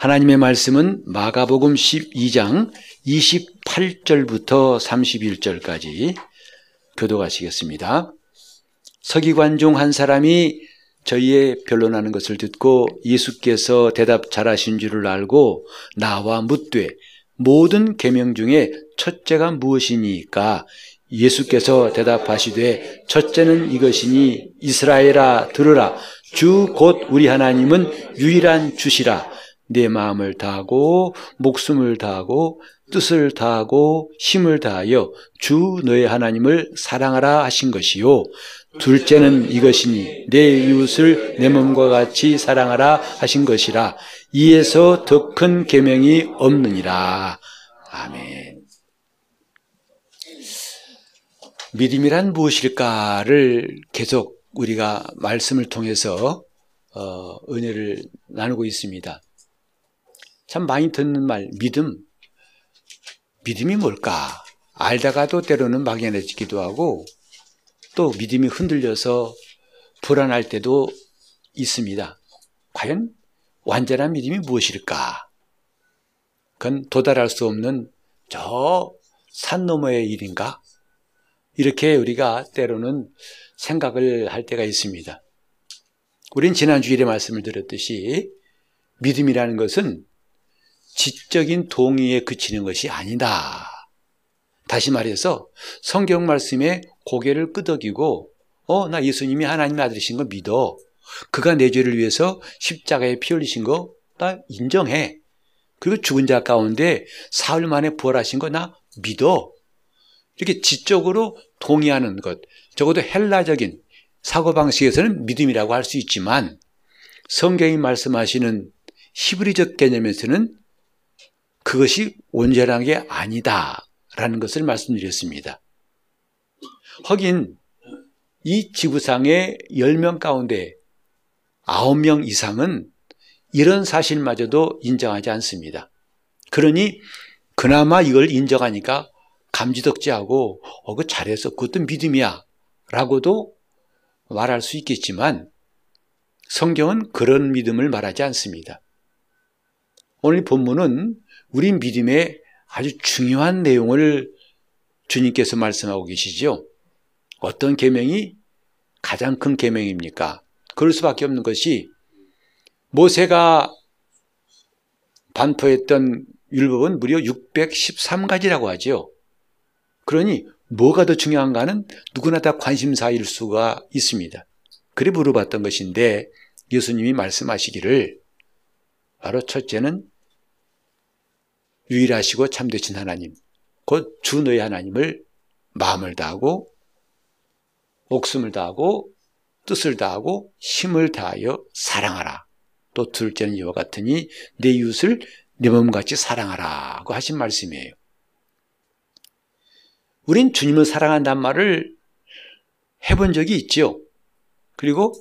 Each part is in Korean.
하나님의 말씀은 마가복음 12장 28절부터 31절까지 교도하시겠습니다. 서기관 중 한 사람이 저희의 변론하는 것을 듣고 예수께서 대답 잘하신 줄을 알고 나와 묻되 모든 계명 중에 첫째가 무엇이니까? 예수께서 대답하시되 첫째는 이것이니 이스라엘아 들으라. 주 곧 우리 하나님은 유일한 주시라 내 마음을 다하고 목숨을 다하고 뜻을 다하고 힘을 다하여 주 너의 하나님을 사랑하라 하신 것이요 둘째는 이것이니 내 이웃을 내 몸과 같이 사랑하라 하신 것이라 이에서 더 큰 계명이 없느니라 아멘. 믿음이란 무엇일까를 계속 우리가 말씀을 통해서 어, 은혜를 나누고 있습니다. 참 많이 듣는 말, 믿음. 믿음이 뭘까? 알다가도 때로는 막연해지기도 하고 또 믿음이 흔들려서 불안할 때도 있습니다. 과연 완전한 믿음이 무엇일까? 그건 도달할 수 없는 저 산 너머의 일인가? 이렇게 우리가 때로는 생각을 할 때가 있습니다. 우린 지난 주일에 말씀을 드렸듯이 믿음이라는 것은 지적인 동의에 그치는 것이 아니다. 다시 말해서 성경 말씀에 고개를 끄덕이고 어, 나 예수님이 하나님의 아들이신 거 믿어. 그가 내 죄를 위해서 십자가에 피 흘리신 거 나 인정해. 그리고 죽은 자 가운데 사흘 만에 부활하신 거 나 믿어. 이렇게 지적으로 동의하는 것. 적어도 헬라적인 사고방식에서는 믿음이라고 할 수 있지만 성경이 말씀하시는 히브리적 개념에서는 그것이 온전한 게 아니다라는 것을 말씀드렸습니다. 허긴 이 지구상의 10명 가운데 9명 이상은 이런 사실마저도 인정하지 않습니다. 그러니 그나마 이걸 인정하니까 감지덕지하고 어, 그 잘해서 그것도 믿음이야 라고도 말할 수 있겠지만 성경은 그런 믿음을 말하지 않습니다. 오늘 본문은 우리 믿음의 아주 중요한 내용을 주님께서 말씀하고 계시죠. 어떤 계명이 가장 큰 계명입니까? 그럴 수밖에 없는 것이 모세가 반포했던 율법은 무려 613가지라고 하죠. 그러니 뭐가 더 중요한가는 누구나 다 관심사일 수가 있습니다. 그래 물어봤던 것인데 예수님이 말씀하시기를 바로 첫째는 유일하시고 참되신 하나님, 곧 주 너의 하나님을 마음을 다하고 목숨을 다하고 뜻을 다하고 힘을 다하여 사랑하라. 또 둘째는 이와 같으니 내 이웃을 내 몸같이 사랑하라고 하신 말씀이에요. 우린 주님을 사랑한단 말을 해본 적이 있죠. 그리고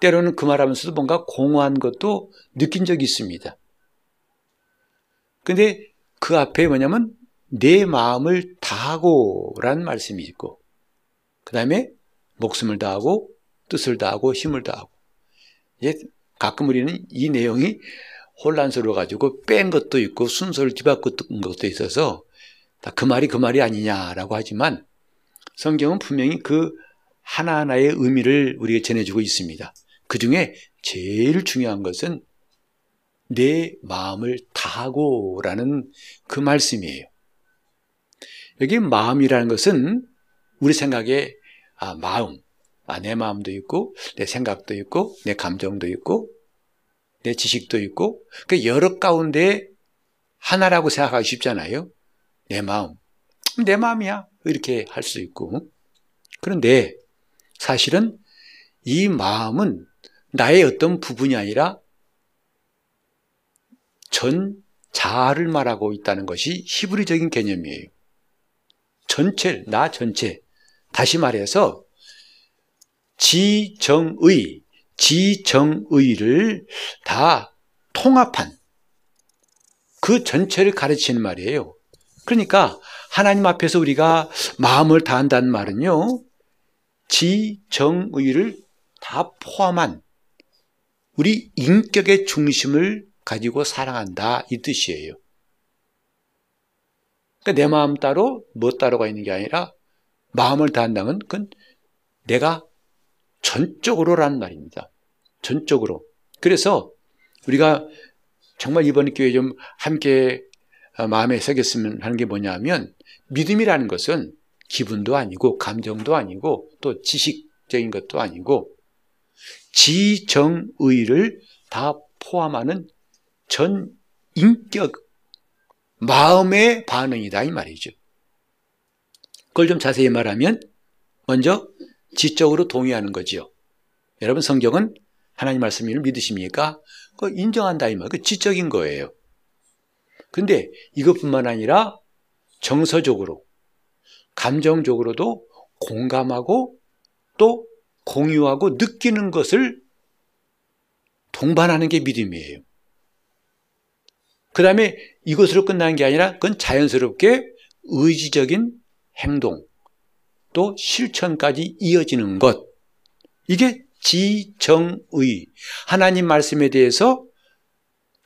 때로는 그 말하면서도 뭔가 공허한 것도 느낀 적이 있습니다. 근데 그 앞에 뭐냐면 내 마음을 다하고 라는 말씀이 있고 그 다음에 목숨을 다하고 뜻을 다하고 힘을 다하고 이제 가끔 우리는 이 내용이 혼란스러워 가지고 뺀 것도 있고 순서를 뒤바꾼 것도 있어서 그 말이 그 말이 아니냐라고 하지만 성경은 분명히 그 하나하나의 의미를 우리에게 전해주고 있습니다. 그 중에 제일 중요한 것은 내 마음을 다하고라는 그 말씀이에요. 여기 마음이라는 것은 우리 생각에 아, 마음, 아, 내 마음도 있고, 내 생각도 있고, 내 감정도 있고, 내 지식도 있고, 그 여러 가운데 하나라고 생각하기 쉽잖아요. 내 마음. 내 마음이야. 이렇게 할 수 있고. 그런데 사실은 이 마음은 나의 어떤 부분이 아니라 전 자아를 말하고 있다는 것이 히브리적인 개념이에요. 전체, 나 전체. 다시 말해서 지정의, 지정의를 다 통합한 그 전체를 가르치는 말이에요. 그러니까 하나님 앞에서 우리가 마음을 다한다는 말은요, 지정의를 다 포함한 우리 인격의 중심을 가지고 사랑한다 이 뜻이에요. 그러니까 내 마음 따로 뭐 따로가 있는 게 아니라 마음을 다한다는 그건 내가 전적으로라는 말입니다. 전적으로. 그래서 우리가 정말 이번 교회 좀 함께 마음에 새겼으면 하는 게 뭐냐면 믿음이라는 것은 기분도 아니고 감정도 아니고 또 지식적인 것도 아니고 지정의를 다 포함하는 전 인격 마음의 반응이다 이 말이죠. 그걸 좀 자세히 말하면 먼저 지적으로 동의하는 거지요. 여러분 성경은 하나님 말씀을 믿으십니까? 그 인정한다 이 말. 그 지적인 거예요. 근데 이것뿐만 아니라 정서적으로 감정적으로도 공감하고 또 공유하고 느끼는 것을 동반하는 게 믿음이에요. 그 다음에 이것으로 끝나는 게 아니라 그건 자연스럽게 의지적인 행동 또 실천까지 이어지는 것. 이게 지정의. 하나님 말씀에 대해서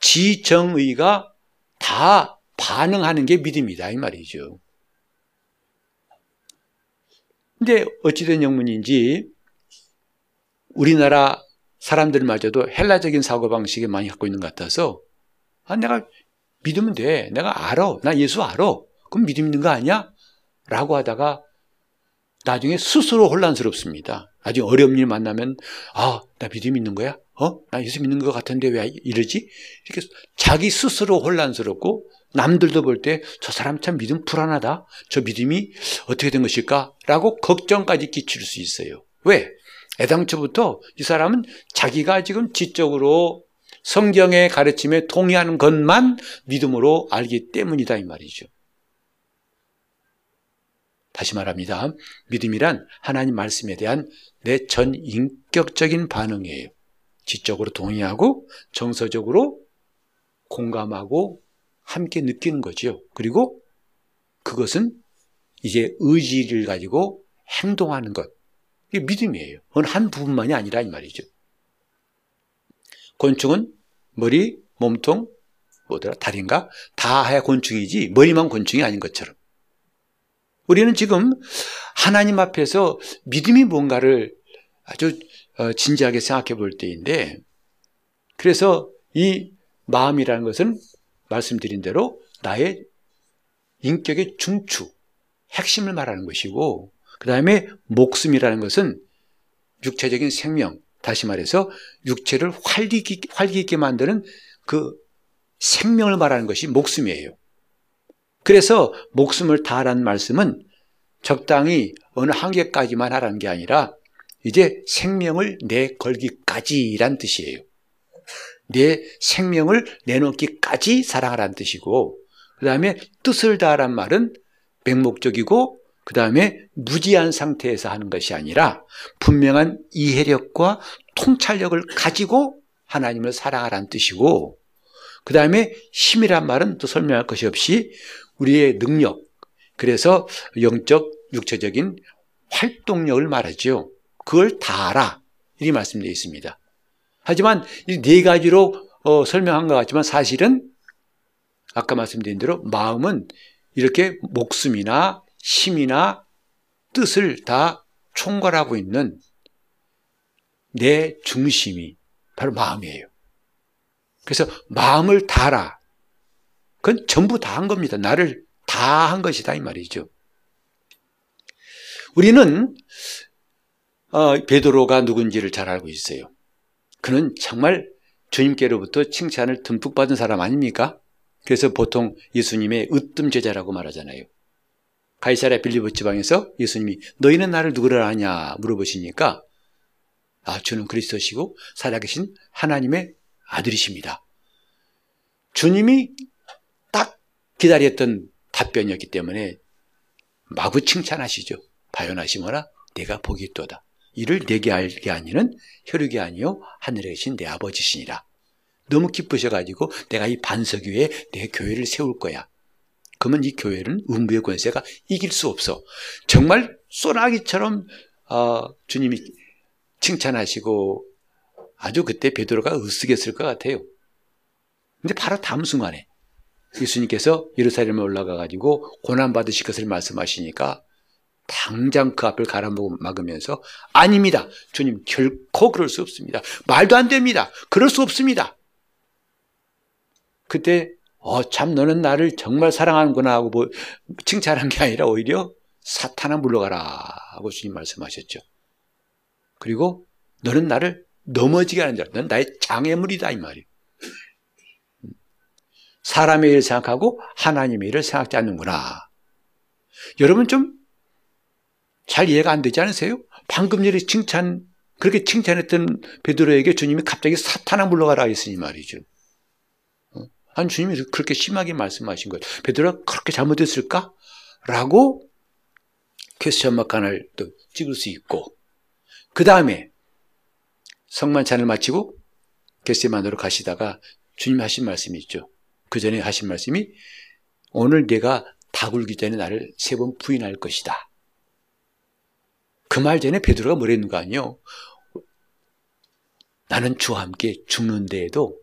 지정의가 다 반응하는 게 믿음이다. 이 말이죠. 근데 어찌된 영문인지 우리나라 사람들마저도 헬라적인 사고방식에 많이 갖고 있는 것 같아서 아, 내가 믿으면 돼. 내가 알아. 나 예수 알아. 그럼 믿음 있는 거 아니야? 라고 하다가 나중에 스스로 혼란스럽습니다. 나중에 어려운 일 만나면 아, 나 믿음 있는 거야? 어? 나 예수 믿는 것 같은데 왜 이러지? 이렇게 자기 스스로 혼란스럽고 남들도 볼 때 저 사람 참 믿음 불안하다. 저 믿음이 어떻게 된 것일까? 라고 걱정까지 끼칠 수 있어요. 왜? 애당초부터 이 사람은 자기가 지금 지적으로 성경의 가르침에 동의하는 것만 믿음으로 알기 때문이다 이 말이죠. 다시 말합니다. 믿음이란 하나님 말씀에 대한 내 전 인격적인 반응이에요. 지적으로 동의하고 정서적으로 공감하고 함께 느끼는 거죠. 그리고 그것은 이제 의지를 가지고 행동하는 것. 이게 믿음이에요. 어느 한 부분만이 아니라 이 말이죠. 곤충은 머리, 몸통, 뭐더라, 다리인가? 다 해야 곤충이지, 머리만 곤충이 아닌 것처럼. 우리는 지금 하나님 앞에서 믿음이 뭔가를 아주 어, 진지하게 생각해 볼 때인데, 그래서 이 마음이라는 것은 말씀드린 대로 나의 인격의 중추, 핵심을 말하는 것이고, 그 다음에 목숨이라는 것은 육체적인 생명, 다시 말해서 육체를 활기, 활기 있게 만드는 그 생명을 말하는 것이 목숨이에요. 그래서 목숨을 다하라는 말씀은 적당히 어느 한계까지만 하라는 게 아니라 이제 생명을 내걸기까지란 뜻이에요. 내 생명을 내놓기까지 사랑하라는 뜻이고 그 다음에 뜻을 다하란 말은 맹목적이고 그 다음에 무지한 상태에서 하는 것이 아니라 분명한 이해력과 통찰력을 가지고 하나님을 사랑하라는 뜻이고 그 다음에 힘이란 말은 또 설명할 것이 없이 우리의 능력 그래서 영적 육체적인 활동력을 말하죠. 그걸 다 알아. 이렇게 말씀되어 있습니다. 하지만 이 네 가지로 어, 설명한 것 같지만 사실은 아까 말씀드린 대로 마음은 이렇게 목숨이나 힘이나 뜻을 다 총괄하고 있는 내 중심이 바로 마음이에요. 그래서 마음을 다라. 그건 전부 다 한 겁니다. 나를 다 한 것이다 이 말이죠. 우리는 어, 베드로가 누군지를 잘 알고 있어요. 그는 정말 주님께로부터 칭찬을 듬뿍 받은 사람 아닙니까? 그래서 보통 예수님의 으뜸 제자라고 말하잖아요. 가이사랴 빌리보 지방에서 예수님이 너희는 나를 누구라 하냐 물어보시니까 아 주는 그리스도시고 살아계신 하나님의 아들이십니다. 주님이 딱 기다렸던 답변이었기 때문에 마구 칭찬하시죠. 바연하시거나 내가 복이 있도다. 이를 내게 알게 아니는 혈육이 아니요 하늘에 계신 내 아버지시니라. 너무 기쁘셔가지고 내가 이 반석 위에 내 교회를 세울 거야. 그러면 이 교회는 음부의 권세가 이길 수 없어. 정말 소나기처럼 어, 주님이 칭찬하시고 아주 그때 베드로가 으쓱했을 것 같아요. 근데 바로 다음 순간에 예수님께서 예루살렘에 올라가 가지고 고난 받으실 것을 말씀하시니까 당장 그 앞을 가라막으면서 아닙니다. 주님 결코 그럴 수 없습니다. 말도 안 됩니다. 그럴 수 없습니다. 그때 어 참 너는 나를 정말 사랑하는구나 하고 뭐 칭찬한 게 아니라 오히려 사탄아 물러가라 하고 주님 말씀하셨죠. 그리고 너는 나를 넘어지게 하는 자, 넌 나의 장애물이다 이 말이에요. 사람의 일을 생각하고 하나님의 일을 생각지 않는구나. 여러분 좀 잘 이해가 안 되지 않으세요? 방금 전에 칭찬 그렇게 칭찬했던 베드로에게 주님이 갑자기 사탄아 물러가라 했으니 말이죠. 어? 아니 주님이 그렇게 심하게 말씀하신 거예요. 베드로가 그렇게 잘못했을까? 라고 퀘스천 하나를 또 찍을 수 있고 그 다음에 성만찬을 마치고 겟세만으로 가시다가 주님 하신 말씀이 있죠. 그 전에 하신 말씀이 오늘 내가 다 굴기 전에 나를 세 번 부인할 것이다. 그 말 전에 베드로가 뭐랬는 거 아니요? 나는 주와 함께 죽는데에도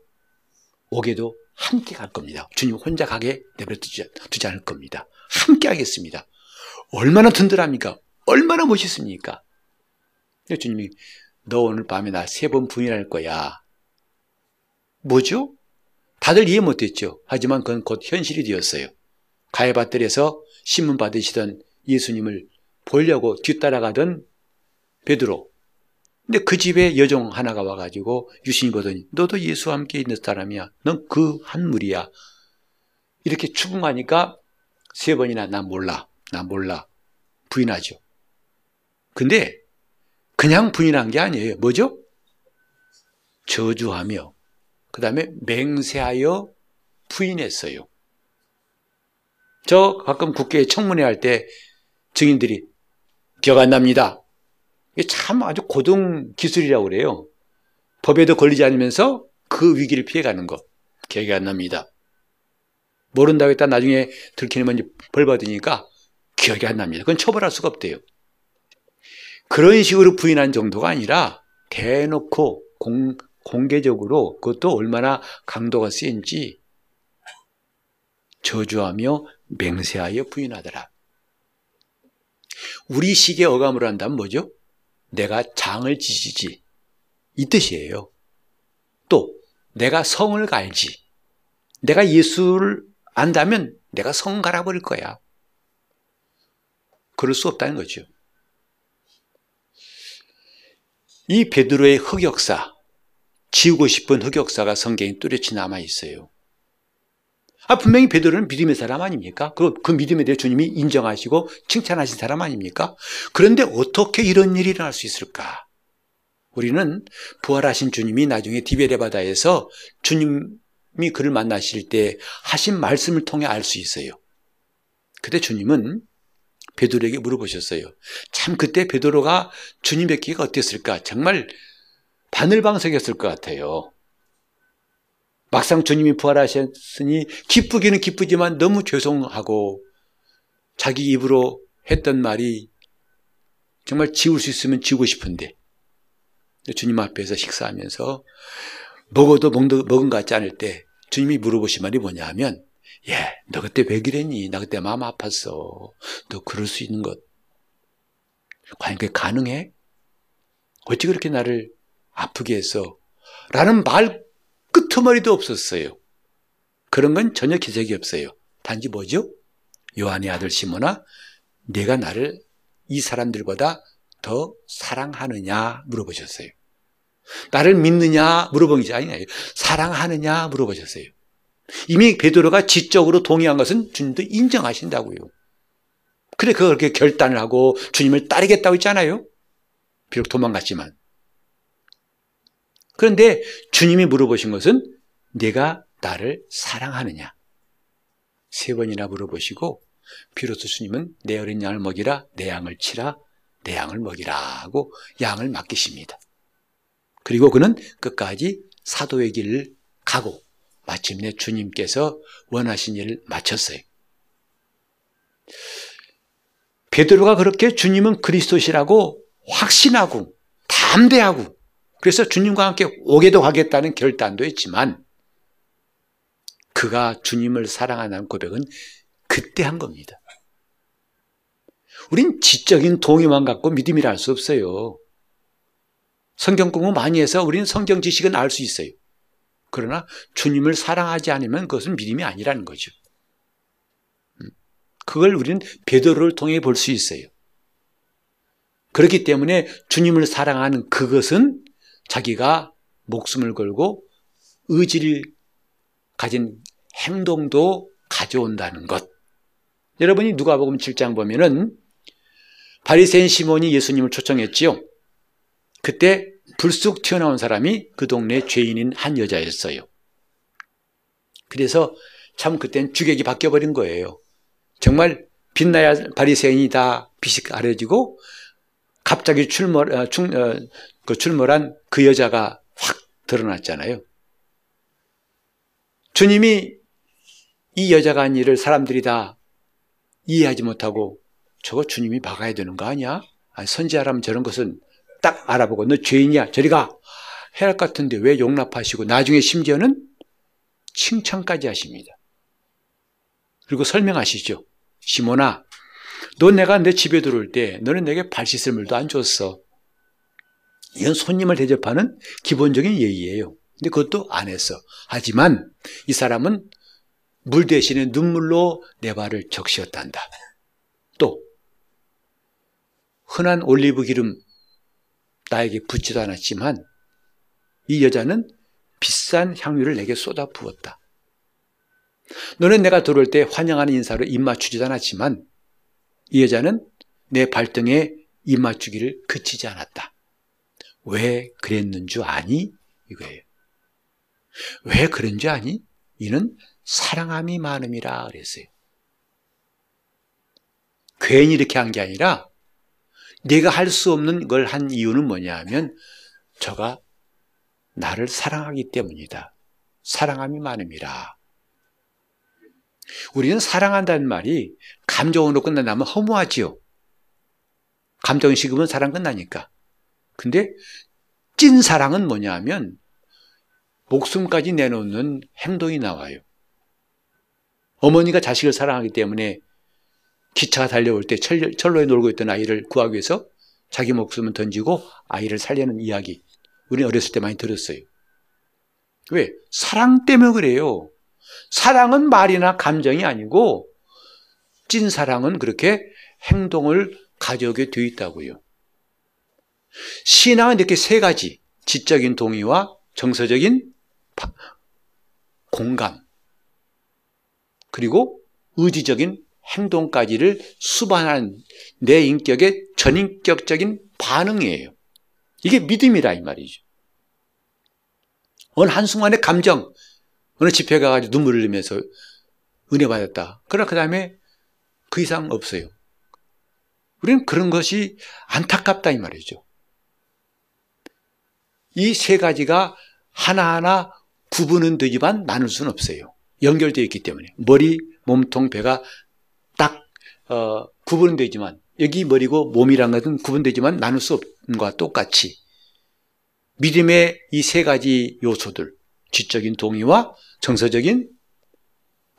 오게도 함께 갈 겁니다. 주님 혼자 가게 내버려 두지, 않을 겁니다. 함께 하겠습니다. 얼마나 든든합니까? 얼마나 멋있습니까? 주님이 너 오늘 밤에 나 세 번 부인할 거야. 뭐죠? 다들 이해 못했죠. 하지만 그건 곧 현실이 되었어요. 가해밭들에서 신문 받으시던 예수님을 보려고 뒤따라가던 베드로. 근데 그 집에 여종 하나가 와가지고 유신이 보더니 너도 예수와 함께 있는 사람이야. 넌 그 한 무리야. 이렇게 추궁하니까 세 번이나 나 몰라. 나 몰라. 부인하죠. 근데 그냥 부인한 게 아니에요. 뭐죠? 저주하며 그 다음에 맹세하여 부인했어요. 저 가끔 국회에 청문회 할 때 증인들이 기억 안 납니다. 이게 참 아주 고등 기술이라고 그래요. 법에도 걸리지 않으면서 그 위기를 피해가는 거. 기억이 안 납니다. 모른다고 했다 나중에 들키면 벌 받으니까 기억이 안 납니다. 그건 처벌할 수가 없대요. 그런 식으로 부인한 정도가 아니라 대놓고 공, 공개적으로 그것도 얼마나 강도가 센지 저주하며 맹세하여 부인하더라. 우리 식의 어감으로 한다면 뭐죠? 내가 장을 지지지. 이 뜻이에요. 또, 내가 성을 갈지. 내가 예수를 안다면 내가 성 갈아버릴 거야. 그럴 수 없다는 거죠. 이 베드로의 흑역사, 지우고 싶은 흑역사가 성경에 뚜렷이 남아 있어요. 아, 분명히 베드로는 믿음의 사람 아닙니까? 그, 그 믿음에 대해 주님이 인정하시고 칭찬하신 사람 아닙니까? 그런데 어떻게 이런 일이 일어날 수 있을까? 우리는 부활하신 주님이 나중에 디베레 바다에서 주님이 그를 만나실 때 하신 말씀을 통해 알 수 있어요. 그때 주님은 베드로에게 물어보셨어요. 참 그때 베드로가 주님 뵙기가 어땠을까? 정말 바늘방석이었을 것 같아요. 막상 주님이 부활하셨으니 기쁘기는 기쁘지만 너무 죄송하고 자기 입으로 했던 말이 정말 지울 수 있으면 지우고 싶은데 주님 앞에서 식사하면서 먹어도 먹은 것 같지 않을 때 주님이 물어보신 말이 뭐냐 하면 예, 너 그때 왜 그랬니? 나 그때 마음 아팠어. 너 그럴 수 있는 것. 과연 그게 가능해? 어찌 그렇게 나를 아프게 했어? 라는 말 끄트머리도 없었어요. 그런 건 전혀 기적이 없어요. 단지 뭐죠? 요한의 아들 시모나 내가 나를 이 사람들보다 더 사랑하느냐 물어보셨어요. 나를 믿느냐 물어본 게 아니에요. 사랑하느냐 물어보셨어요. 이미 베드로가 지적으로 동의한 것은 주님도 인정하신다고요. 그래 그렇게 결단을 하고 주님을 따르겠다고 했잖아요. 비록 도망갔지만. 그런데 주님이 물어보신 것은 내가 나를 사랑하느냐? 세 번이나 물어보시고 비로소 주님은 내 어린 양을 먹이라 내 양을 치라 내 양을 먹이라 하고 양을 맡기십니다. 그리고 그는 끝까지 사도의 길을 가고 마침내 주님께서 원하신 일을 마쳤어요. 베드로가 그렇게 주님은 그리스도시라고 확신하고 담대하고 그래서 주님과 함께 오게도 하겠다는 결단도 했지만 그가 주님을 사랑하는 고백은 그때 한 겁니다. 우린 지적인 동의만 갖고 믿음이라 할 수 없어요. 성경 공부 많이 해서 우리는 성경 지식은 알 수 있어요. 그러나 주님을 사랑하지 않으면 그것은 믿음이 아니라는 거죠. 음. 그걸 우리는 베드로를 통해 볼 수 있어요. 그렇기 때문에 주님을 사랑하는 그것은 자기가 목숨을 걸고 의지를 가진 행동도 가져온다는 것. 여러분이 누가복음 7장 보면은 바리새인 시몬이 예수님을 초청했지요. 그때 불쑥 튀어나온 사람이 그 동네 죄인인 한 여자였어요. 그래서 참 그땐 주객이 바뀌어버린 거예요. 정말 빛나야 바리새인이다 빛이 가려지고 갑자기 출몰, 어, 출, 어, 그 출몰한 그 여자가 확 드러났잖아요. 주님이 이 여자가 한 일을 사람들이 다 이해하지 못하고 저거 주님이 막아야 되는 거 아니야? 아니, 선지자라면 저런 것은 딱 알아보고 너 죄인이야 저리 가것 같은데 왜 용납하시고 나중에 심지어는 칭찬까지 하십니다. 그리고 설명하시죠. 시모나 너 내가 내 집에 들어올 때 너는 내게 발 씻을 물도 안 줬어. 이건 손님을 대접하는 기본적인 예의예요. 근데 그것도 안 했어. 하지만 이 사람은 물 대신에 눈물로 내 발을 적시었단다. 또 흔한 올리브 기름 나에게 붓지도 않았지만 이 여자는 비싼 향유를 내게 쏟아 부었다. 너는 내가 들어올 때 환영하는 인사로 입 맞추지도 않았지만 이 여자는 내 발등에 입 맞추기를 그치지 않았다. 왜 그랬는 줄 아니? 이거예요. 왜 그런 줄 아니? 이는 사랑함이 많음이라 그랬어요. 괜히 이렇게 한 게 아니라 내가 할 수 없는 걸 한 이유는 뭐냐 하면 저가 나를 사랑하기 때문이다. 사랑함이 많음이라. 우리는 사랑한다는 말이 감정으로 끝난다면 허무하지요. 감정 식으면 사랑 끝나니까. 근데 찐 사랑은 뭐냐 하면 목숨까지 내놓는 행동이 나와요. 어머니가 자식을 사랑하기 때문에 기차가 달려올 때 철로에 놀고 있던 아이를 구하기 위해서 자기 목숨을 던지고 아이를 살려는 이야기. 우리는 어렸을 때 많이 들었어요. 왜? 사랑 때문에 그래요. 사랑은 말이나 감정이 아니고 찐 사랑은 그렇게 행동을 가져오게 되어 있다고요. 신앙은 이렇게 세 가지 지적인 동의와 정서적인 공감 그리고 의지적인 행동까지를 수반한 내 인격의 전인격적인 반응이에요. 이게 믿음이라 이 말이죠. 어느 한순간의 감정, 어느 집회 가가지고 눈물을 흘리면서 은혜 받았다. 그러나 그 다음에 그 이상 없어요. 우리는 그런 것이 안타깝다 이 말이죠. 이 세 가지가 하나하나 구분은 되지만 나눌 수는 없어요. 연결되어 있기 때문에 머리, 몸통, 배가 딱 어, 구분되지만 여기 머리고 몸이란 것은 구분되지만 나눌 수 없는 것과 똑같이 믿음의 이 세 가지 요소들 지적인 동의와 정서적인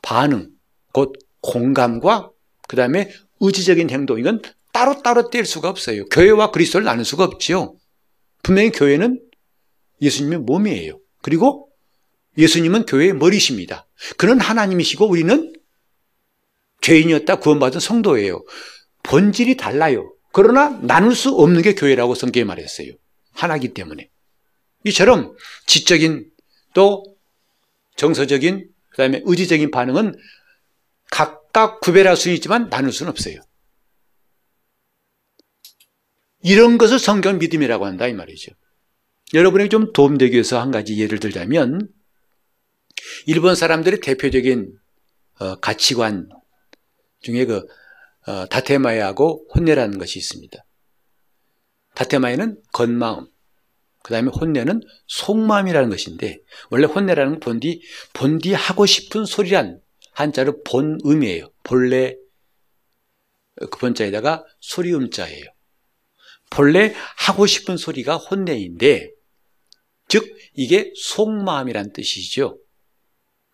반응 곧 공감과 그 다음에 의지적인 행동 이건 따로따로 뗄 수가 없어요. 교회와 그리스도를 나눌 수가 없지요. 분명히 교회는 예수님의 몸이에요. 그리고 예수님은 교회의 머리십니다. 그는 하나님이시고 우리는 죄인이었다 구원받은 성도예요. 본질이 달라요. 그러나 나눌 수 없는 게 교회라고 성경에 말했어요. 하나기 때문에. 이처럼 지적인 또 정서적인 그다음에 의지적인 반응은 각각 구별할 수 있지만 나눌 수는 없어요. 이런 것을 성경 믿음이라고 한다 이 말이죠. 여러분에게 좀 도움되기 위해서 한 가지 예를 들자면 일본 사람들의 대표적인 어, 가치관 중에 그 어, 다테마에하고 혼내라는 것이 있습니다. 다테마에는 겉마음, 그 다음에 혼내는 속마음이라는 것인데 원래 혼내라는 본디 본디 하고 싶은 소리란 한자로 본음이에요. 본래 그 본자에다가 소리음자예요. 본래 하고 싶은 소리가 혼내인데 즉 이게 속마음이란 뜻이죠.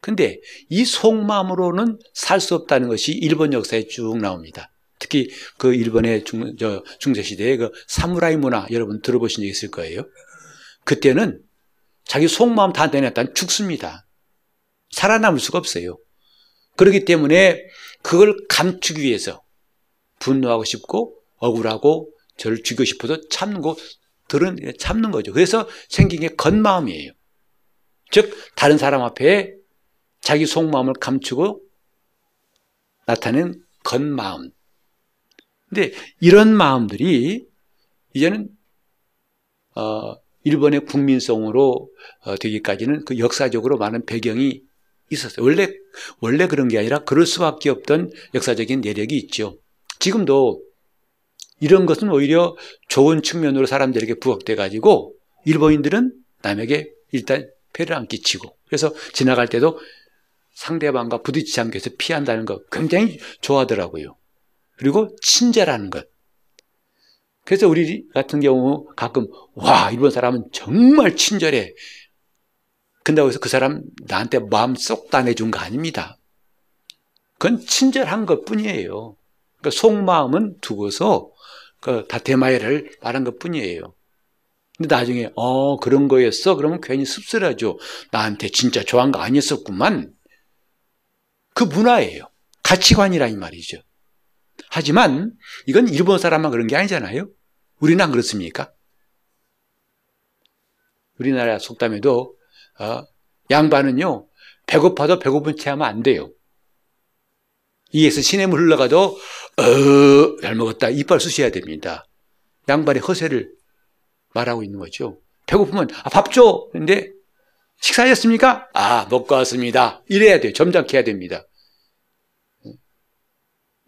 근데 이 속마음으로는 살 수 없다는 것이 일본 역사에 쭉 나옵니다. 특히 그 일본의 중, 저, 중세시대의 그 사무라이 문화 여러분 들어보신 적 있을 거예요. 그때는 자기 속마음 다 내놨다면 죽습니다. 살아남을 수가 없어요. 그렇기 때문에 그걸 감추기 위해서 분노하고 싶고 억울하고 저를 죽이고 싶어도 거, 들은, 참는 거죠. 그래서 생긴 게 겉마음이에요. 즉, 다른 사람 앞에 자기 속마음을 감추고 나타낸 겉마음. 근데 이런 마음들이 이제는, 어, 일본의 국민성으로 어, 되기까지는 그 역사적으로 많은 배경이 있었어요. 원래, 원래 그런 게 아니라 그럴 수밖에 없던 역사적인 내력이 있죠. 지금도 이런 것은 오히려 좋은 측면으로 사람들에게 부각돼 가지고 일본인들은 남에게 일단 폐를 안 끼치고 그래서 지나갈 때도 상대방과 부딪히지 않기 위해서 피한다는 것 굉장히 좋아하더라고요. 그리고 친절하는 것. 그래서 우리 같은 경우 가끔 와 일본 사람은 정말 친절해. 근다고 해서 그 사람 나한테 마음 쏙 다 내준 거 아닙니다. 그건 친절한 것 뿐이에요. 그러니까 속마음은 두고서 그 다테마이를 말한 것 뿐이에요. 근데 나중에 어 그런 거였어 그러면 괜히 씁쓸하죠. 나한테 진짜 좋아한 거 아니었었구만. 그 문화예요. 가치관이라 이 말이죠. 하지만 이건 일본 사람만 그런 게 아니잖아요. 우리는 안 그렇습니까? 우리나라 속담에도 어, 양반은요 배고파도 배고픈 채 하면 안 돼요. 이에서 시냇물 흘러가도 어, 잘 먹었다. 이빨 쑤셔야 됩니다. 양반의 허세를 말하고 있는 거죠. 배고프면 아, 밥 줘. 근데 식사하셨습니까? 아, 먹고 왔습니다. 이래야 돼요. 점잖게 해야 됩니다.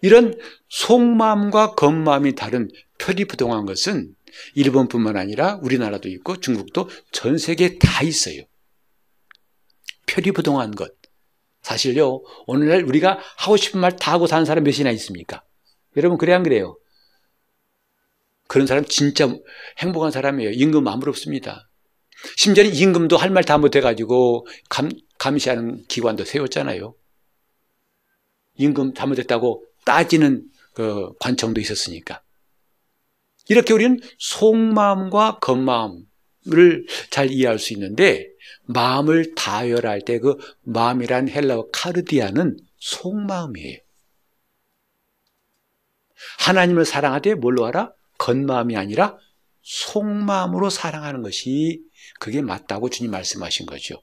이런 속마음과 겉마음이 다른 표리부동한 것은 일본뿐만 아니라 우리나라도 있고 중국도 전 세계에 다 있어요. 표리부동한 것. 사실요, 오늘날 우리가 하고 싶은 말 다 하고 사는 사람 몇이나 있습니까? 여러분, 그래, 안 그래요? 그런 사람 진짜 행복한 사람이에요. 임금 아무로 없습니다. 심지어는 임금도 할 말 다 못해가지고 감, 감시하는 기관도 세웠잖아요. 임금 잘못했다고 따지는 그 관청도 있었으니까. 이렇게 우리는 속마음과 겉마음을 잘 이해할 수 있는데 마음을 다혈할 때 그 마음이란 헬라어 카르디아는 속마음이에요. 하나님을 사랑하되 뭘로 알아? 겉마음이 아니라 속마음으로 사랑하는 것이 그게 맞다고 주님 말씀하신 거죠.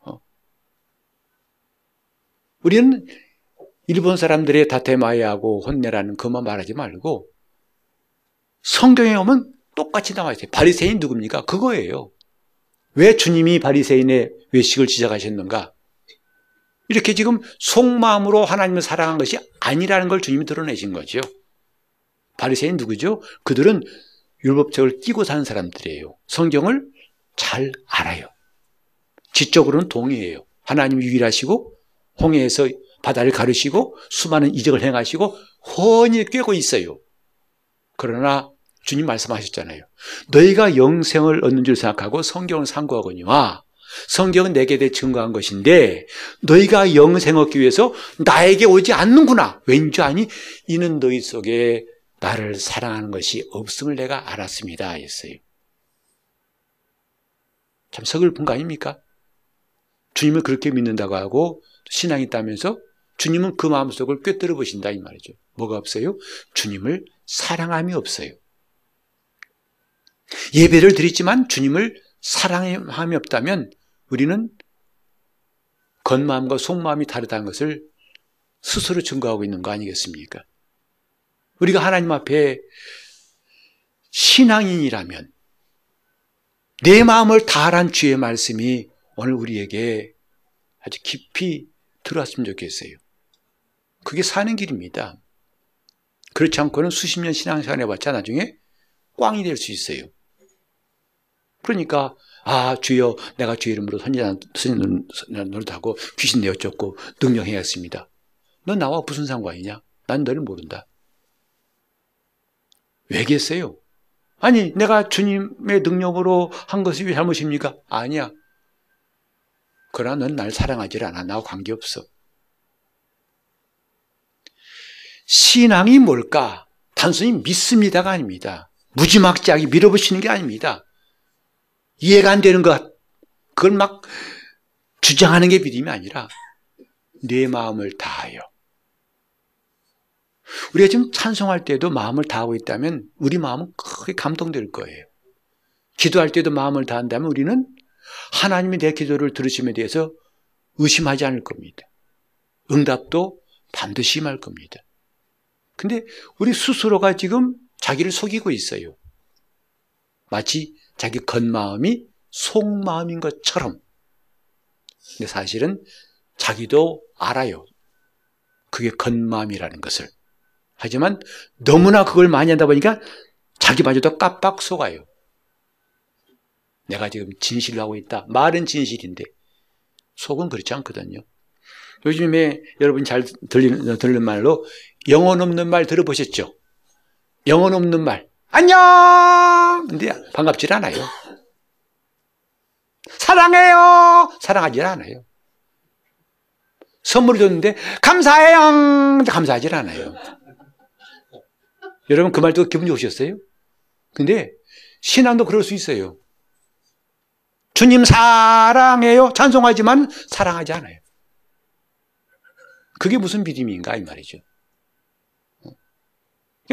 어? 우리는 일본 사람들의 다테마이하고 혼내라는 그만 말하지 말고 성경에 오면 똑같이 나와 있어요. 바리새인 누굽니까? 그거예요. 왜 주님이 바리새인의 외식을 시작하셨는가? 이렇게 지금 속마음으로 하나님을 사랑한 것이 아니라는 걸 주님이 드러내신 거죠. 바리새인 누구죠? 그들은 율법적을 끼고 사는 사람들이에요. 성경을 잘 알아요. 지적으로는 동의해요. 하나님이 유일하시고 홍해에서 바다를 가르시고 수많은 이적을 행하시고 훤히 꿰고 있어요. 그러나 주님 말씀하셨잖아요. 너희가 영생을 얻는 줄 생각하고 성경을 상고하거니와 성경은 내게 대해 증거한 것인데 너희가 영생 얻기 위해서 나에게 오지 않는구나. 왠지 아니 이는 너희 속에 나를 사랑하는 것이 없음을 내가 알았습니다. 했어요. 참 서글픈 거 아닙니까? 주님을 그렇게 믿는다고 하고 신앙이 있다면서 주님은 그 마음속을 꿰뚫어 보신다 이 말이죠. 뭐가 없어요? 주님을 사랑함이 없어요. 예배를 드리지만 주님을 사랑함이 없다면 우리는 겉마음과 속마음이 다르다는 것을 스스로 증거하고 있는 거 아니겠습니까? 우리가 하나님 앞에 신앙인이라면 내 마음을 다한 주의 말씀이 오늘 우리에게 아주 깊이 들어왔으면 좋겠어요. 그게 사는 길입니다. 그렇지 않고는 수십 년 신앙생활 해봤자 나중에 꽝이 될 수 있어요. 그러니까 아 주여 내가 주 이름으로 선지자 노릇하고 귀신 내어 쫓고 능력해야습니다 너 나와 무슨 상관이냐? 난 너를 모른다. 왜겠어요? 아니 내가 주님의 능력으로 한 것이 왜 잘못입니까? 아니야. 그러나 넌 날 사랑하지 않아. 나와 관계없어. 신앙이 뭘까? 단순히 믿습니다가 아닙니다. 무지막지하게 밀어붙이는 게 아닙니다. 이해가 안 되는 것, 그걸 막 주장하는 게 믿음이 아니라 내 마음을 다하여. 우리가 지금 찬송할 때도 마음을 다하고 있다면 우리 마음은 크게 감동될 거예요. 기도할 때도 마음을 다한다면 우리는 하나님이 내 기도를 들으심에 대해서 의심하지 않을 겁니다. 응답도 반드시 임할 겁니다. 근데 우리 스스로가 지금 자기를 속이고 있어요. 마치 자기 겉마음이 속마음인 것처럼. 근데 사실은 자기도 알아요. 그게 겉마음이라는 것을. 하지만 너무나 그걸 많이 한다 보니까 자기마저도 깜빡 속아요. 내가 지금 진실을 하고 있다. 말은 진실인데 속은 그렇지 않거든요. 요즘에 여러분 잘 들리는, 들리는 말로 영혼 없는 말 들어보셨죠? 영혼 없는 말. 안녕! 근데 반갑질 않아요. 사랑해요! 사랑하지 않아요. 선물을 줬는데, 감사해요! 감사하지 않아요. 여러분 그 말 듣고 기분 좋으셨어요? 근데 신앙도 그럴 수 있어요. 주님 사랑해요. 찬송하지만 사랑하지 않아요. 그게 무슨 믿음인가 이 말이죠.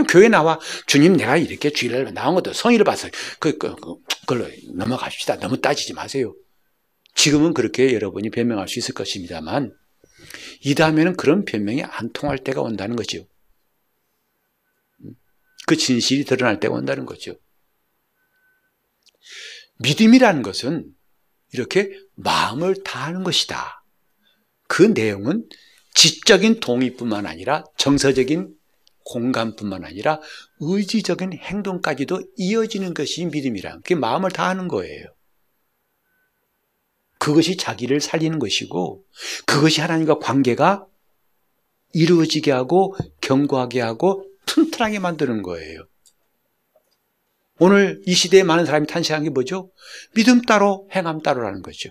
교회 나와 주님 내가 이렇게 주일날 나온 것도 성의를 봐서 그, 그, 그, 그걸로 넘어갑시다. 너무 따지지 마세요. 지금은 그렇게 여러분이 변명할 수 있을 것입니다만 이 다음에는 그런 변명이 안 통할 때가 온다는 거죠. 그 진실이 드러날 때가 온다는 거죠. 믿음이라는 것은 이렇게 마음을 다하는 것이다. 그 내용은 지적인 동의뿐만 아니라 정서적인 공감뿐만 아니라 의지적인 행동까지도 이어지는 것이 믿음이란 그게 마음을 다하는 거예요. 그것이 자기를 살리는 것이고 그것이 하나님과 관계가 이루어지게 하고 견고하게 하고 튼튼하게 만드는 거예요. 오늘 이 시대에 많은 사람이 탄식한 게 뭐죠? 믿음 따로 행함 따로라는 거죠.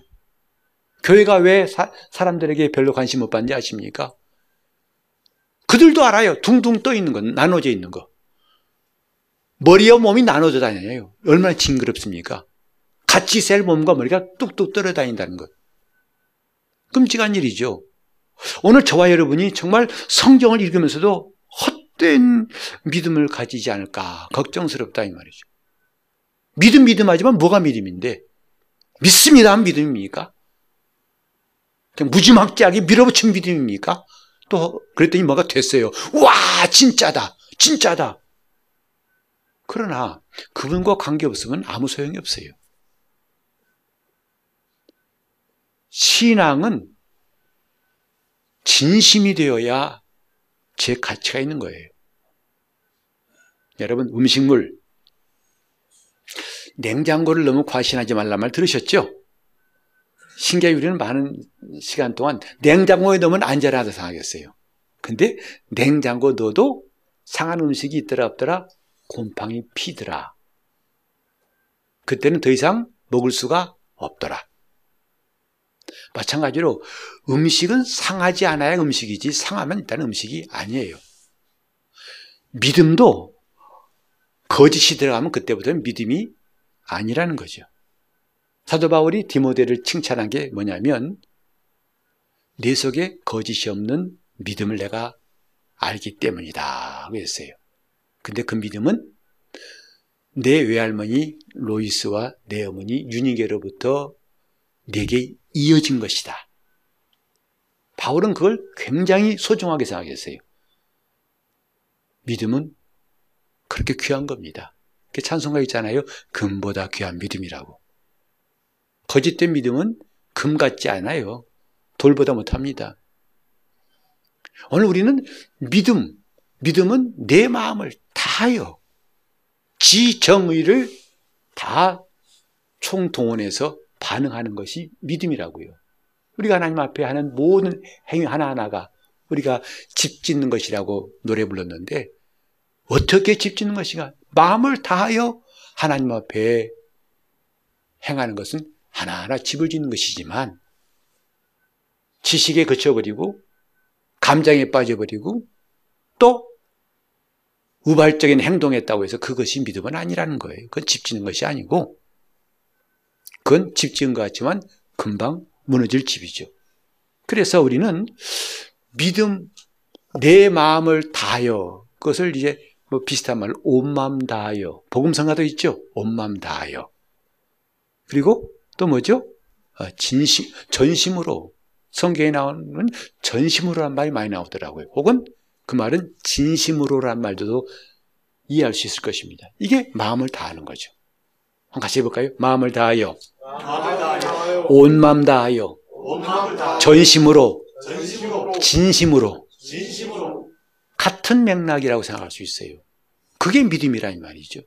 교회가 왜 사, 사람들에게 별로 관심 못 받는지 아십니까? 그들도 알아요. 둥둥 떠 있는 건, 나눠져 있는 거. 머리와 몸이 나눠져 다녀요. 얼마나 징그럽습니까? 같이 셀 몸과 머리가 뚝뚝 떨어 다닌다는 것. 끔찍한 일이죠. 오늘 저와 여러분이 정말 성경을 읽으면서도 헛된 믿음을 가지지 않을까 걱정스럽다 이 말이죠. 믿음 믿음하지만 뭐가 믿음인데 믿습니다 믿음입니까? 그냥 무지막지하게 밀어붙인 믿음입니까? 또 그랬더니 뭐가 됐어요. 와 진짜다 진짜다. 그러나 그분과 관계없으면 아무 소용이 없어요. 신앙은 진심이 되어야 제 가치가 있는 거예요. 여러분 음식물 냉장고를 너무 과신하지 말란 말 들으셨죠? 우리는 많은 시간 동안 냉장고에 넣으면 안전하다 생각했어요. 근데 냉장고 넣어도 상한 음식이 있더라 없더라 곰팡이 피더라. 그때는 더 이상 먹을 수가 없더라. 마찬가지로 음식은 상하지 않아야 음식이지 상하면 일단 음식이 아니에요. 믿음도 거짓이 들어가면 그때부터는 믿음이 아니라는 거죠. 사도 바울이 디모데를 칭찬한 게 뭐냐면 내 속에 거짓이 없는 믿음을 내가 알기 때문이다. 그랬어요. 근데 그 믿음은 내 외할머니 로이스와 내 어머니 유니게로부터 내게 이어진 것이다. 바울은 그걸 굉장히 소중하게 생각했어요. 믿음은 그렇게 귀한 겁니다. 그 찬송가 있잖아요. 금보다 귀한 믿음이라고. 거짓된 믿음은 금 같지 않아요. 돌보다 못합니다. 오늘 우리는 믿음, 믿음은 내 마음을 다하여 지정의를 다 총동원해서 반응하는 것이 믿음이라고요. 우리가 하나님 앞에 하는 모든 행위 하나하나가 우리가 집 짓는 것이라고 노래 불렀는데 어떻게 집 짓는 것인가? 마음을 다하여 하나님 앞에 행하는 것은 하나하나 집을 짓는 것이지만 지식에 그쳐버리고 감정에 빠져버리고 또 우발적인 행동했다고 해서 그것이 믿음은 아니라는 거예요. 그건 집 짓는 것이 아니고 그건 집 지은 것 같지만 금방 무너질 집이죠. 그래서 우리는 믿음, 내 마음을 다하여 그것을 이제 뭐 비슷한 말로 온 마음 다하여 복음성가도 있죠. 온 마음 다하여 그리고 또 뭐죠? 어, 진심, 전심으로 성경에 나오는 전심으로란 말이 많이 나오더라고요. 혹은 그 말은 진심으로란 말도 이해할 수 있을 것입니다. 이게 마음을 다하는 거죠. 한번 같이 해볼까요? 마음을 다하여, 온 마음 다하여, 전심으로, 진심으로, 같은 맥락이라고 생각할 수 있어요. 그게 믿음이라는 말이죠.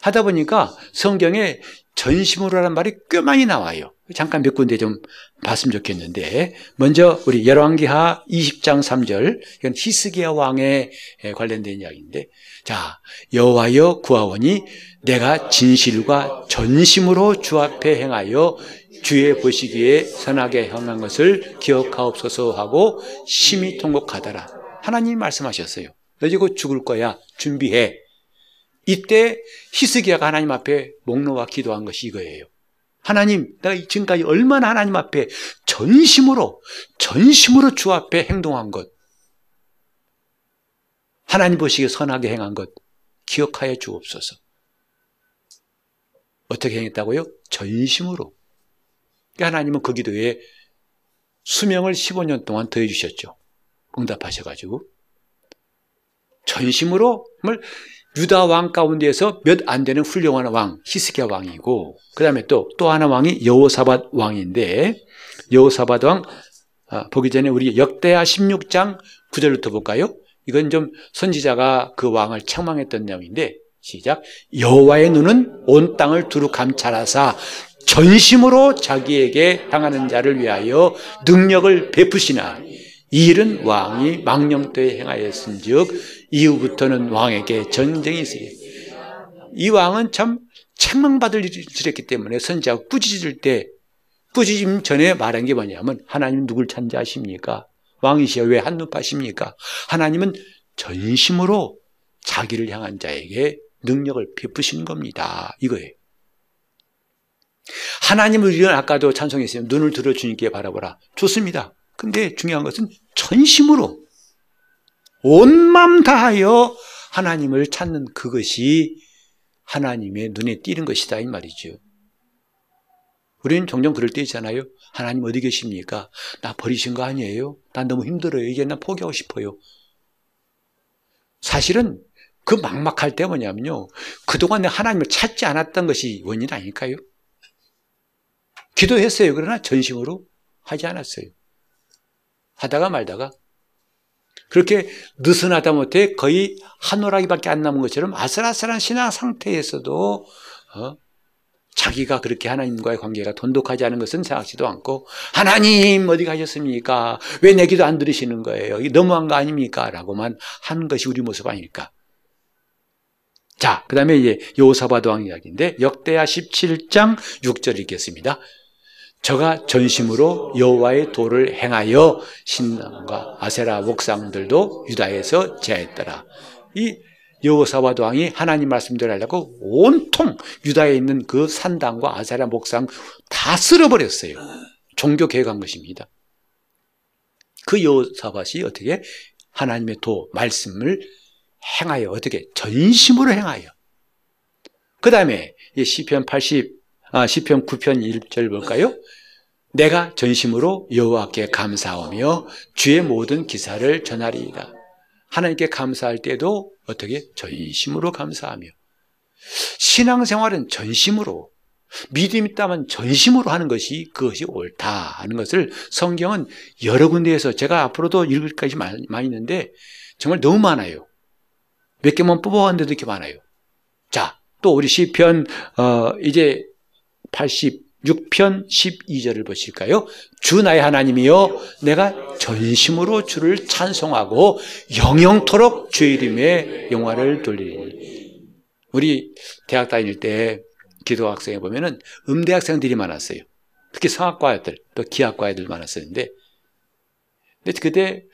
하다 보니까 성경에 전심으로 라는 말이 꽤 많이 나와요. 잠깐 몇 군데 좀 봤으면 좋겠는데. 먼저 우리 열왕기하 20장 3절 이건 히스기야 왕에 관련된 이야기인데. 자 여호와여 구하오니 내가 진실과 전심으로 주 앞에 행하여 주의 보시기에 선하게 행한 것을 기억하옵소서 하고 심히 통곡하더라. 하나님 말씀하셨어요. 너곧 죽을 거야. 준비해 이때 히스기야가 하나님 앞에 목 놓아 기도한 것이 이거예요. 하나님, 내가 지금까지 얼마나 하나님 앞에 전심으로, 전심으로 주 앞에 행동한 것, 하나님 보시기에 선하게 행한 것, 기억하여 주옵소서. 어떻게 행했다고요? 전심으로. 그러니까 하나님은 그 기도에 수명을 15년 동안 더해주셨죠. 응답하셔가지고. 전심으로, 정말 유다 왕 가운데에서 몇 안 되는 훌륭한 왕 히스기야 왕이고 그 다음에 또 또 하나 왕이 여호사밧 왕인데 여호사밧 왕 아, 보기 전에 우리 역대하 16장 9절부터 볼까요? 이건 좀 선지자가 그 왕을 책망했던 내용인데 시작 여호와의 눈은 온 땅을 두루 감찰하사 전심으로 자기에게 향하는 자를 위하여 능력을 베푸시나 이 일은 왕이 망령 때에 행하였은즉 이후부터는 왕에게 전쟁이 있으리. 이 왕은 참 책망받을 일을 했기 때문에 선지자가 꾸짖을 때 꾸짖음 전에 말한 게 뭐냐면 하나님 누굴 찾는지 아십니까? 왕이시여 왜 한눈 파십니까? 하나님은 전심으로 자기를 향한 자에게 능력을 베푸시는 겁니다. 이거예요. 하나님을 우리는 아까도 찬송했어요. 눈을 들어 주님께 바라보라. 좋습니다. 근데 중요한 것은 전심으로 온 맘 다하여 하나님을 찾는 그것이 하나님의 눈에 띄는 것이다 이 말이죠. 우리는 종종 그럴 때 있잖아요. 하나님 어디 계십니까? 나 버리신 거 아니에요? 난 너무 힘들어요. 이제 나 포기하고 싶어요. 사실은 그 막막할 때 뭐냐면요. 그동안 내 하나님을 찾지 않았던 것이 원인 아닐까요? 기도했어요. 그러나 전심으로 하지 않았어요. 하다가 말다가 그렇게 느슨하다 못해 거의 한 오락이밖에 안 남은 것처럼 아슬아슬한 신앙 상태에서도 어? 자기가 그렇게 하나님과의 관계가 돈독하지 않은 것은 생각지도 않고 하나님 어디 가셨습니까? 왜 내 기도 안 들으시는 거예요? 이게 너무한 거 아닙니까? 라고만 하는 것이 우리 모습 아닐까? 자, 그 다음에 이제 요사바도 왕 이야기인데 역대하 17장 6절 읽겠습니다. 저가 전심으로 여호와의 도를 행하여 신랑과 아세라 목상들도 유다에서 제하였더라. 이 여호사밧 왕이 하나님 말씀대로 하려고 온통 유다에 있는 그 산당과 아세라 목상 다 쓸어버렸어요. 종교 개혁한 것입니다. 그 여호사밧이 어떻게 하나님의 도 말씀을 행하여 어떻게 전심으로 행하여 그 다음에 시편 80 아, 시편 9편 1절 볼까요? 내가 전심으로 여호와께 감사하며 주의 모든 기사를 전하리이다. 하나님께 감사할 때도 어떻게 전심으로 감사하며 신앙생활은 전심으로 믿음 있다면 전심으로 하는 것이 그것이 옳다 하는 것을 성경은 여러 군데에서 제가 앞으로도 읽을 것이 많이 있는데 정말 너무 많아요. 몇 개만 뽑아왔는데도 이렇게 많아요. 자, 또 우리 시편 어, 이제 86편 12절을 보실까요? 주 나의 하나님이여 내가 전심으로 주를 찬송하고 영영토록 주의 이름에 영화를 돌리리. 우리 대학 다닐 때 기도 학생에 보면은 음대 학생들이 많았어요. 특히 성악과 애들, 또 기악과 애들 많았었는데 근데 그때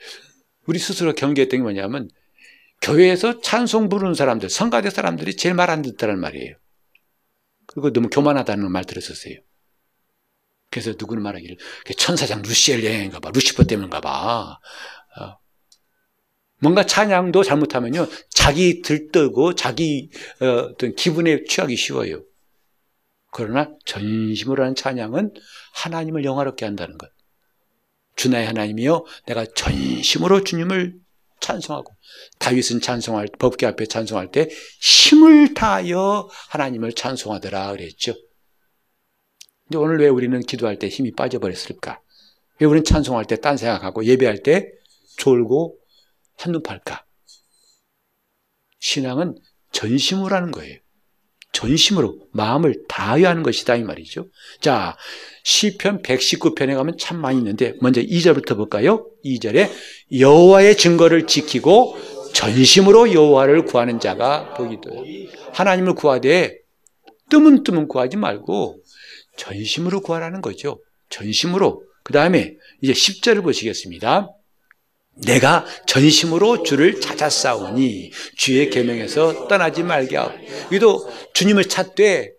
우리 스스로 경계했던 게 뭐냐면 교회에서 찬송 부르는 사람들, 성가대 사람들이 제일 말 안 듣다는 말이에요. 그리고 너무 교만하다는 말 들었었어요. 그래서 누구는 말하기를 천사장 루시엘 여행인가 봐, 루시퍼 때문인가 봐. 어. 뭔가 찬양도 잘못하면요 자기 들떠고 자기 어, 어떤 기분에 취하기 쉬워요. 그러나 전심으로 하는 찬양은 하나님을 영화롭게 한다는 것. 주나의 하나님이요 내가 전심으로 주님을 찬송하고 다윗은 찬송할 법계 앞에 찬송할 때 힘을 다하여 하나님을 찬송하더라 그랬죠. 근데 오늘 왜 우리는 기도할 때 힘이 빠져버렸을까? 왜 우리는 찬송할 때 딴 생각하고 예배할 때 졸고 한눈 팔까? 신앙은 전심으로 하는 거예요. 전심으로 마음을 다하여 하는 것이다 이 말이죠. 자, 시편 119편에 가면 참 많이 있는데 먼저 2절부터 볼까요? 2절에 여호와의 증거를 지키고 전심으로 여호와를 구하는 자가 복이도요. 하나님을 구하되 뜨문뜨문 구하지 말고 전심으로 구하라는 거죠. 전심으로. 그 다음에 이제 10절을 보시겠습니다. 내가 전심으로 주를 찾았사오니 주의 계명에서 떠나지 말게 하오. 여기도 주님을 찾되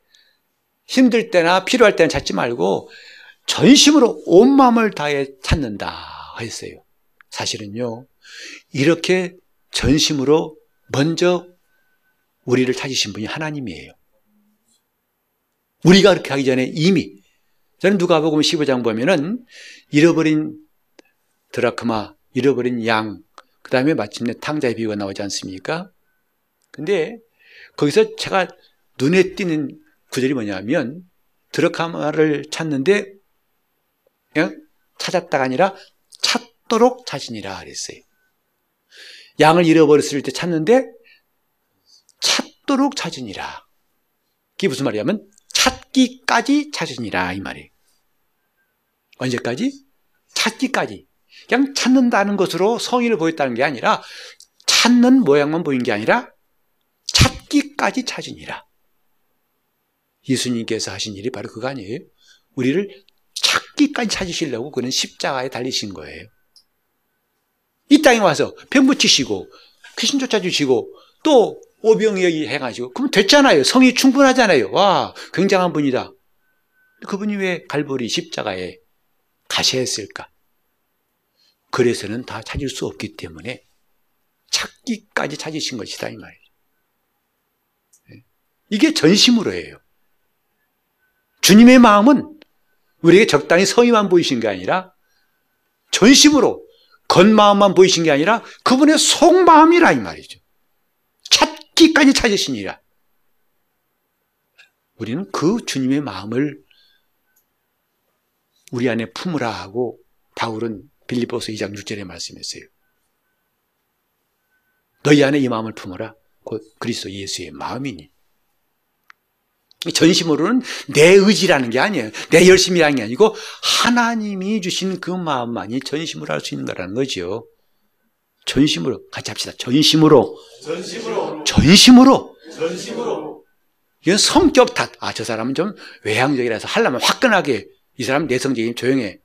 힘들 때나 필요할 때는 찾지 말고 전심으로 온 마음을 다해 찾는다 했어요. 사실은요. 이렇게 전심으로 먼저 우리를 찾으신 분이 하나님이에요. 우리가 그렇게 하기 전에 이미 저는 누가복음 15장 보면은 잃어버린 드라크마 잃어버린 양, 그 다음에 마침내 탕자의 비유가 나오지 않습니까? 근데 거기서 제가 눈에 띄는 구절이 뭐냐면 드러카마를 찾는데 그냥 찾았다가 아니라 찾도록 찾으니라 그랬어요. 양을 잃어버렸을 때 찾는데 찾도록 찾으니라. 그게 무슨 말이냐면 찾기까지 찾으니라 이 말이에요. 언제까지? 찾기까지. 그냥 찾는다는 것으로 성의를 보였다는 게 아니라 찾는 모양만 보인 게 아니라 찾기까지 찾으니라. 예수님께서 하신 일이 바로 그거 아니에요? 우리를 찾기까지 찾으시려고 그는 십자가에 달리신 거예요. 이 땅에 와서 병 붙이시고 귀신 쫓아주시고 또 오병이어이 해가지고 그러면 됐잖아요. 성이 충분하잖아요. 와 굉장한 분이다. 그분이 왜 갈보리 십자가에 가셔야 했을까? 그래서는 다 찾을 수 없기 때문에 찾기까지 찾으신 것이다 이 말이죠. 예. 이게 전심으로 해요. 주님의 마음은 우리에게 적당히 성의만 보이신 게 아니라 전심으로 겉마음만 보이신 게 아니라 그분의 속마음이라 이 말이죠. 찾기까지 찾으시니라. 우리는 그 주님의 마음을 우리 안에 품으라 하고 바울은 빌리보스 2장 6절에 말씀했어요. 너희 안에 이 마음을 품어라. 곧 그리스도 예수의 마음이니. 전심으로는 내 의지라는 게 아니에요. 내 열심이라는 게 아니고 하나님이 주신 그 마음만이 전심으로 할 수 있는 거라는 거죠. 전심으로 같이 합시다. 전심으로. 전심으로. 전심으로. 전심으로. 이건 성격 탓. 아, 저 사람은 좀 외향적이라서 하려면 화끈하게 이 사람 내성적인 조용해.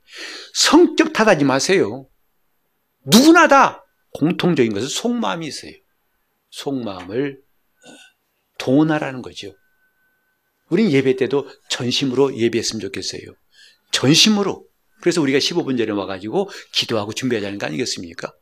성격 탓하지 마세요. 누구나 다 공통적인 것은 속마음이 있어요. 속마음을 동원하라는 거죠. 우린 예배 때도 전심으로 예배했으면 좋겠어요. 전심으로. 그래서 우리가 15분 전에 와가지고 기도하고 준비하자는 거 아니겠습니까?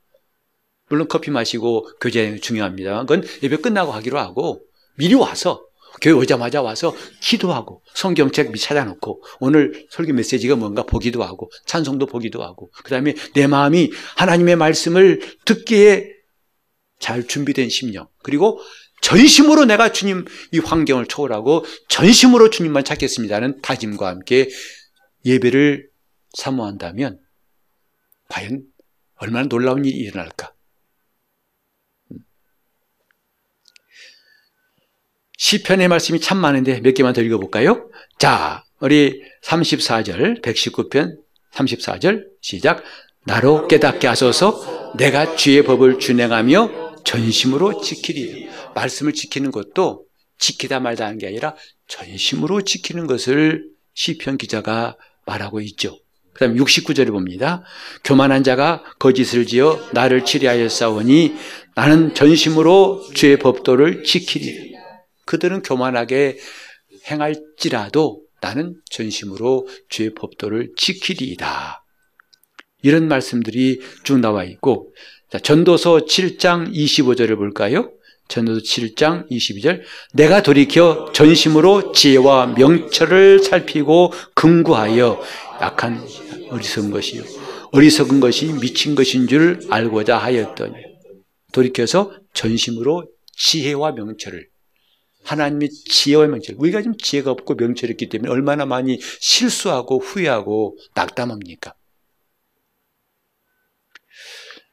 물론 커피 마시고 교제하는 중요합니다. 그건 예배 끝나고 하기로 하고 미리 와서 교회 오자마자 와서 기도하고 성경책 찾아놓고 오늘 설교 메시지가 뭔가 보기도 하고 찬송도 보기도 하고 그 다음에 내 마음이 하나님의 말씀을 듣기에 잘 준비된 심령 그리고 전심으로 내가 주님 이 환경을 초월하고 전심으로 주님만 찾겠습니다는 다짐과 함께 예배를 사모한다면 과연 얼마나 놀라운 일이 일어날까? 시편의 말씀이 참 많은데 몇 개만 더 읽어볼까요? 자, 우리 34절, 119편 34절 시작. 나로 깨닫게 하소서 내가 주의 법을 준행하며 전심으로 지키리. 말씀을 지키는 것도 지키다 말다 하는 게 아니라 전심으로 지키는 것을 시편 기자가 말하고 있죠. 그 다음에 69절을 봅니다. 교만한 자가 거짓을 지어 나를 치리하여 싸우니 나는 전심으로 주의 법도를 지키리. 그들은 교만하게 행할지라도 나는 전심으로 주의 법도를 지키리이다. 이런 말씀들이 쭉 나와 있고, 자, 전도서 7장 25절을 볼까요? 전도서 7장 22절. 내가 돌이켜 전심으로 지혜와 명철을 살피고 근구하여 약한 어리석은 것이요. 어리석은 것이 미친 것인 줄 알고자 하였더니. 돌이켜서 전심으로 지혜와 명철을 하나님의 지혜와 명철. 우리가 지금 지혜가 없고 명철이 있기 때문에 얼마나 많이 실수하고 후회하고 낙담합니까?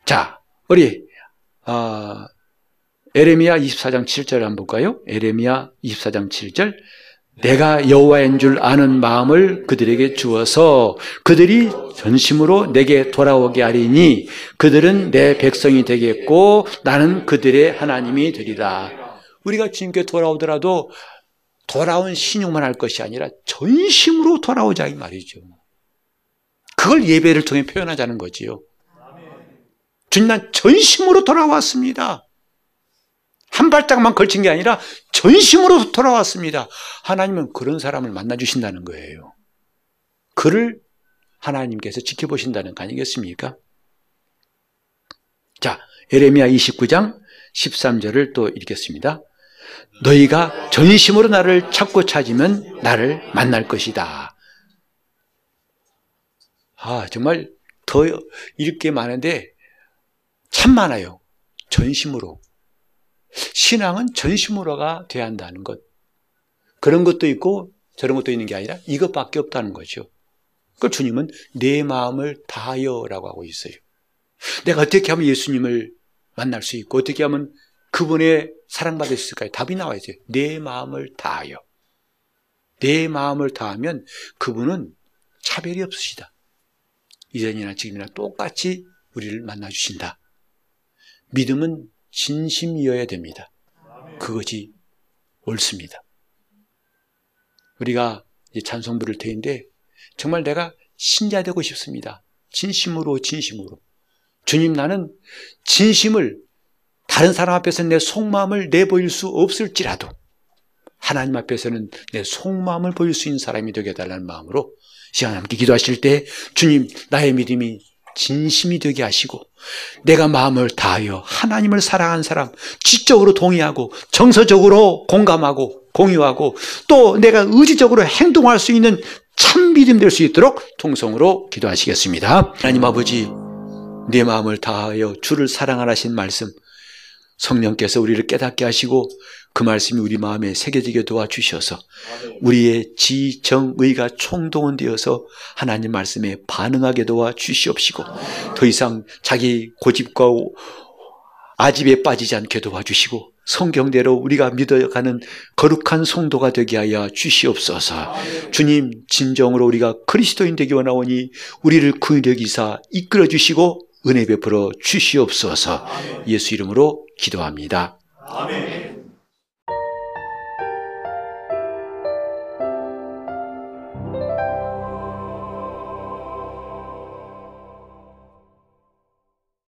자, 우리 어, 에레미야 24장 7절 한번 볼까요? 에레미야 24장 7절. 내가 여호와인 줄 아는 마음을 그들에게 주어서 그들이 전심으로 내게 돌아오게 하리니 그들은 내 백성이 되겠고 나는 그들의 하나님이 되리라. 우리가 주님께 돌아오더라도 돌아온 신용만 할 것이 아니라 전심으로 돌아오자 이 말이죠. 그걸 예배를 통해 표현하자는 거지요. 주님 난 전심으로 돌아왔습니다. 한 발짝만 걸친 게 아니라 전심으로 돌아왔습니다. 하나님은 그런 사람을 만나 주신다는 거예요. 그를 하나님께서 지켜보신다는 거 아니겠습니까? 자, 에레미야 29장 13절을 또 읽겠습니다. 너희가 전심으로 나를 찾고 찾으면 나를 만날 것이다. 아, 정말 더 읽게 많은데 참 많아요. 전심으로. 신앙은 전심으로가 돼야 한다는 것. 그런 것도 있고 저런 것도 있는 게 아니라 이것밖에 없다는 거죠. 그 주님은 내 마음을 다하여라고 하고 있어요. 내가 어떻게 하면 예수님을 만날 수 있고 어떻게 하면 그분의 사랑받을 수 있을까요? 답이 나와야죠. 내 마음을 다하여. 내 마음을 다하면 그분은 차별이 없으시다. 이전이나 지금이나 똑같이 우리를 만나주신다. 믿음은 진심이어야 됩니다. 그것이 옳습니다. 우리가 찬송 부를 테인데 정말 내가 신자 되고 싶습니다. 진심으로 진심으로. 주님 나는 진심을 다른 사람 앞에서는 내 속마음을 내보일 수 없을지라도 하나님 앞에서는 내 속마음을 보일 수 있는 사람이 되게 해달라는 마음으로 시간 함께 기도하실 때 주님 나의 믿음이 진심이 되게 하시고 내가 마음을 다하여 하나님을 사랑한 사람 지적으로 동의하고 정서적으로 공감하고 공유하고 또 내가 의지적으로 행동할 수 있는 참 믿음 될 수 있도록 통성으로 기도하시겠습니다. 하나님 아버지 내 마음을 다하여 주를 사랑하라신 말씀 성령께서 우리를 깨닫게 하시고 그 말씀이 우리 마음에 새겨지게 도와주셔서 우리의 지, 정, 의가 총동원되어서 하나님 말씀에 반응하게 도와주시옵시고 더 이상 자기 고집과 아집에 빠지지 않게 도와주시고 성경대로 우리가 믿어가는 거룩한 성도가 되게 하여 주시옵소서. 주님 진정으로 우리가 그리스도인 되기 원하오니 우리를 구인여 기사 이끌어 주시고 은혜 베풀어 주시옵소서. 예수 이름으로 기도합니다. 아멘.